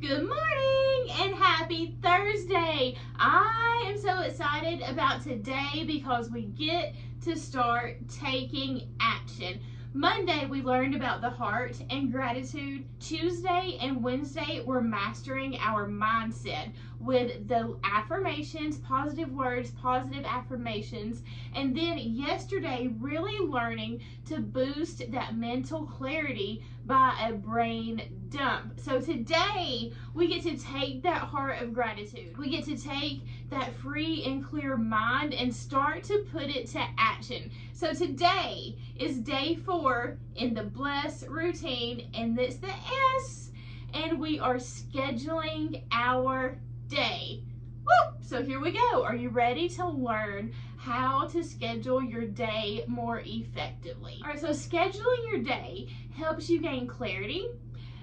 Good morning and happy Thursday. I am so excited about today because we get to start taking action. Monday, we learned about the heart and gratitude. Tuesday and Wednesday, we're mastering our mindset with the affirmations, positive words, positive affirmations. And then yesterday, really learning to boost that mental clarity by a brain dump. So today, we get to take that heart of gratitude. We get to take that free and clear mind and start to put it to action. So today is day four in the bless routine, and it's the S, and we are scheduling our day. Woo! So here we go. Are you ready to learn how to schedule your day more effectively? All right, so scheduling your day helps you gain clarity,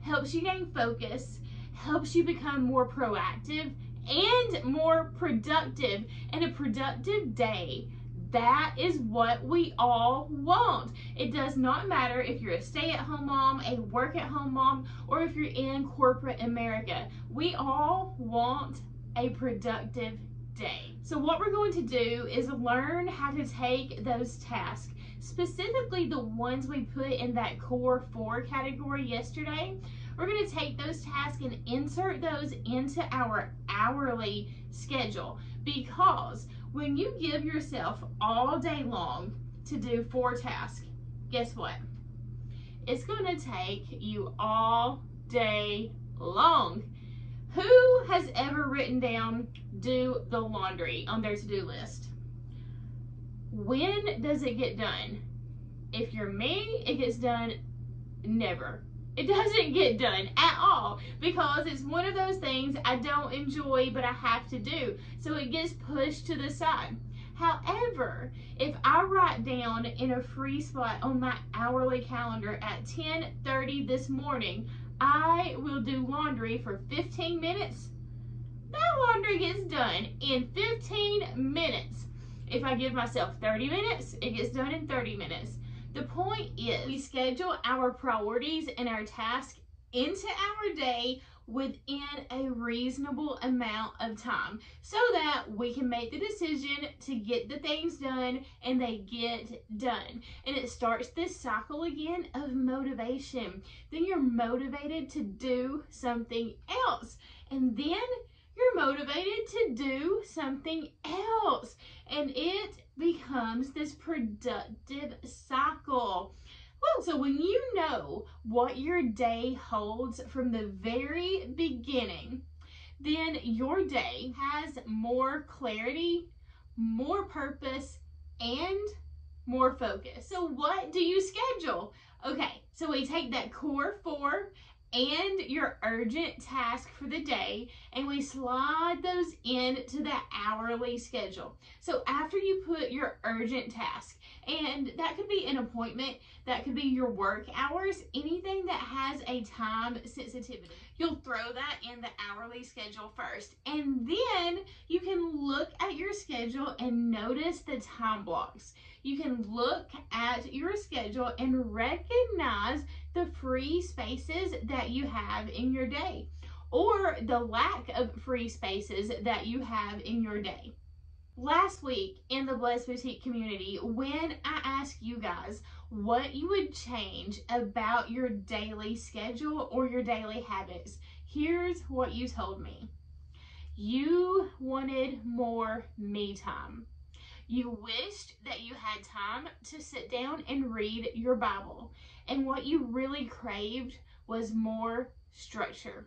helps you gain focus, helps you become more proactive and more productive. And a productive day that is what we all want. It does not matter if you're a stay at home mom, a work at home mom, or if you're in corporate America. We all want a productive day. So, what we're going to do is learn how to take those tasks, specifically the ones we put in that core four category yesterday. We're going to take those tasks and insert those into our hourly schedule because when you give yourself all day long to do four tasks, guess what? It's going to take you all day long. Who has ever written down do the laundry on their to do list? When does it get done? If you're me, it gets done never. It doesn't get done at all because it's one of those things I don't enjoy but I have to do. So it gets pushed to the side. However, if I write down in a free spot on my hourly calendar at 10:30 this morning, I will do laundry for 15 minutes. That laundry gets done in 15 minutes. If I give myself 30 minutes, it gets done in 30 minutes. The point is, we schedule our priorities and our tasks into our day within a reasonable amount of time so that we can make the decision to get the things done and they get done. And it starts this cycle again of motivation. Then you're motivated to do something else. And then you're motivated to do something else. And it becomes this productive cycle. Well, so when you know what your day holds from the very beginning, then your day has more clarity, more purpose, and more focus. So what do you schedule? Okay, so we take that core four and your urgent task for the day and we slide those into that hourly schedule. So after you put your urgent task, and that could be an appointment, that could be your work hours, anything that has a time sensitivity. You'll throw that in the hourly schedule first. And then you can look at your schedule and notice the time blocks. You can look at your schedule and recognize the free spaces that you have in your day or the lack of free spaces that you have in your day. Last week in the Blessed Boutique community, when I asked you guys what you would change about your daily schedule or your daily habits, here's what you told me. You wanted more me time. You wished that you had time to sit down and read your Bible. And what you really craved was more structure.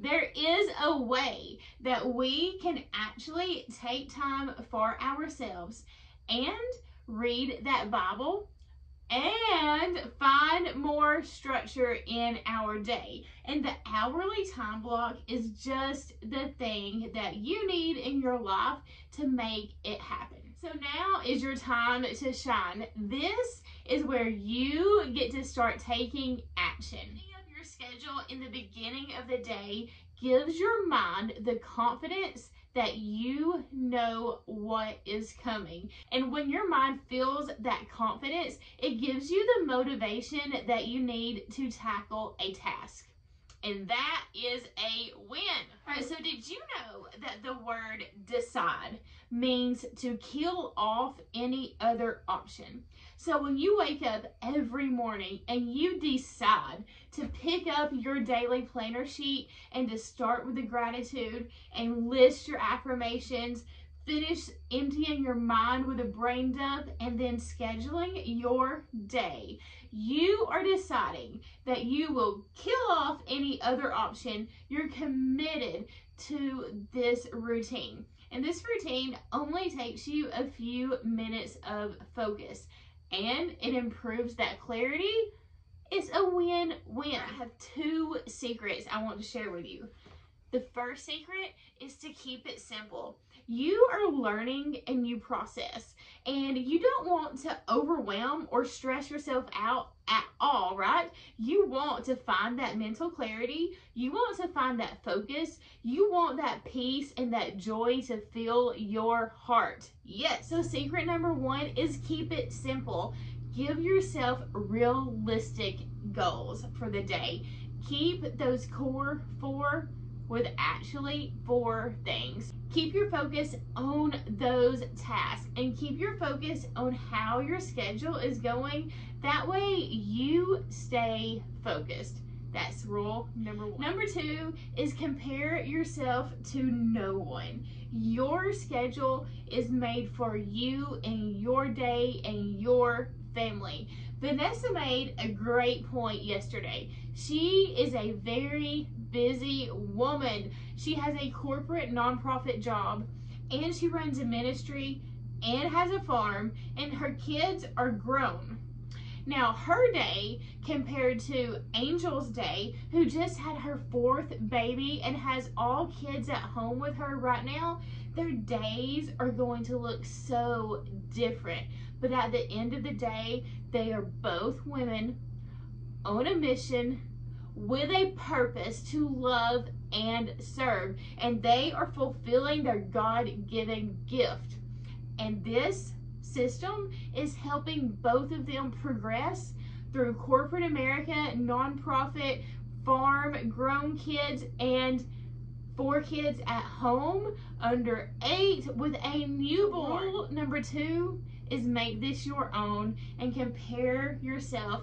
There is a way that we can actually take time for ourselves and read that Bible and find more structure in our day. And the hourly time block is just the thing that you need in your life to make it happen. So now is your time to shine. This is where you get to start taking action. Your schedule in the beginning of the day gives your mind the confidence that you know what is coming. And when your mind feels that confidence, it gives you the motivation that you need to tackle a task. And that is a win. All right, so did you know that the word decide means to kill off any other option? So when you wake up every morning and you decide to pick up your daily planner sheet and to start with the gratitude and list your affirmations, finish emptying your mind with a brain dump and then scheduling your day. You are deciding that you will kill off any other option. You're committed to this routine. And this routine only takes you a few minutes of focus and it improves that clarity, it's a win win. I have two secrets I want to share with you. The first secret is to keep it simple. You are learning a new process and you don't want to overwhelm or stress yourself out at all, right? You want to find that mental clarity. You want to find that focus. You want that peace and that joy to fill your heart. Yes. So, secret number one is keep it simple. Give yourself realistic goals for the day. Keep those core four with actually four things. Keep your focus on those tasks and keep your focus on how your schedule is going. That way you stay focused. That's rule number one. Number two is compare yourself to no one. Your schedule is made for you and your day and your family. Vanessa made a great point yesterday. She is a very busy woman. She has a corporate nonprofit job and she runs a ministry and has a farm and her kids are grown. Now, her day compared to Angel's day, who just had her fourth baby and has all kids at home with her right now, their days are going to look so different. But at the end of the day, they are both women on a mission with a purpose to love and serve. And they are fulfilling their God given gift. And this system is helping both of them progress through corporate America, nonprofit, farm, grown kids, and four kids at home under eight with a newborn. Rule number two is make this your own and compare yourself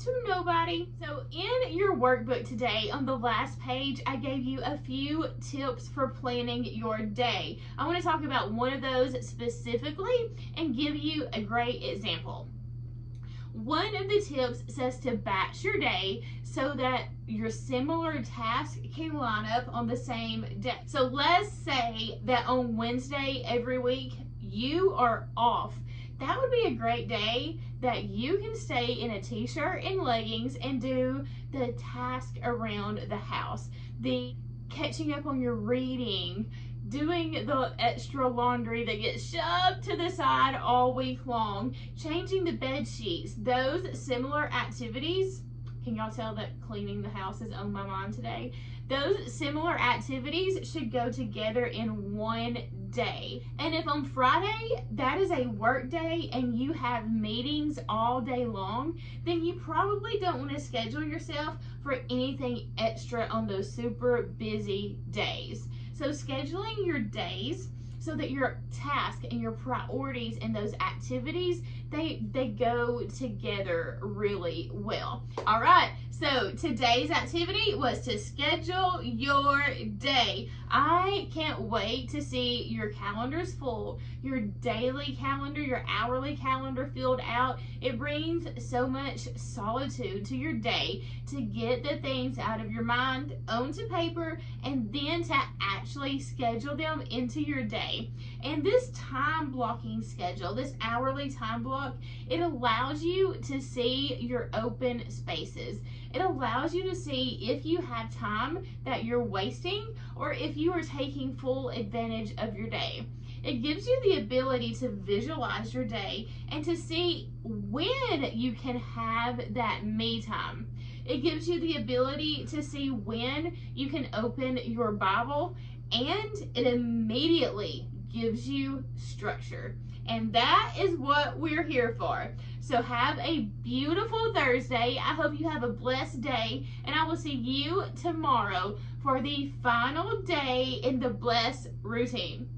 to nobody. So in your workbook today, on the last page, I gave you a few tips for planning your day. I want to talk about one of those specifically and give you a great example. One of the tips says to batch your day so that your similar tasks can line up on the same day. So let's say that on Wednesday every week, you are off that would be a great day that you can stay in a t-shirt and leggings and do the task around the house. The catching up on your reading, doing the extra laundry that gets shoved to the side all week long, changing the bed sheets, those similar activities. Can y'all tell that cleaning the house is on my mind today? Those similar activities should go together in one day. And if on Friday that is a work day and you have meetings all day long, then you probably don't want to schedule yourself for anything extra on those super busy days. So scheduling your days so that your task and your priorities and those activities they they go together really well all right so today's activity was to schedule your day. I can't wait to see your calendars full, your daily calendar, your hourly calendar filled out. It brings so much solitude to your day to get the things out of your mind onto paper and then to actually schedule them into your day. And this time blocking schedule, this hourly time block, it allows you to see your open spaces. It allows you to see if you have time that you're wasting or if you are taking full advantage of your day. It gives you the ability to visualize your day and to see when you can have that me time. It gives you the ability to see when you can open your Bible and it immediately gives you structure. And that is what we're here for. So have a beautiful Thursday. I hope you have a blessed day. And I will see you tomorrow for the final day in the Bless routine.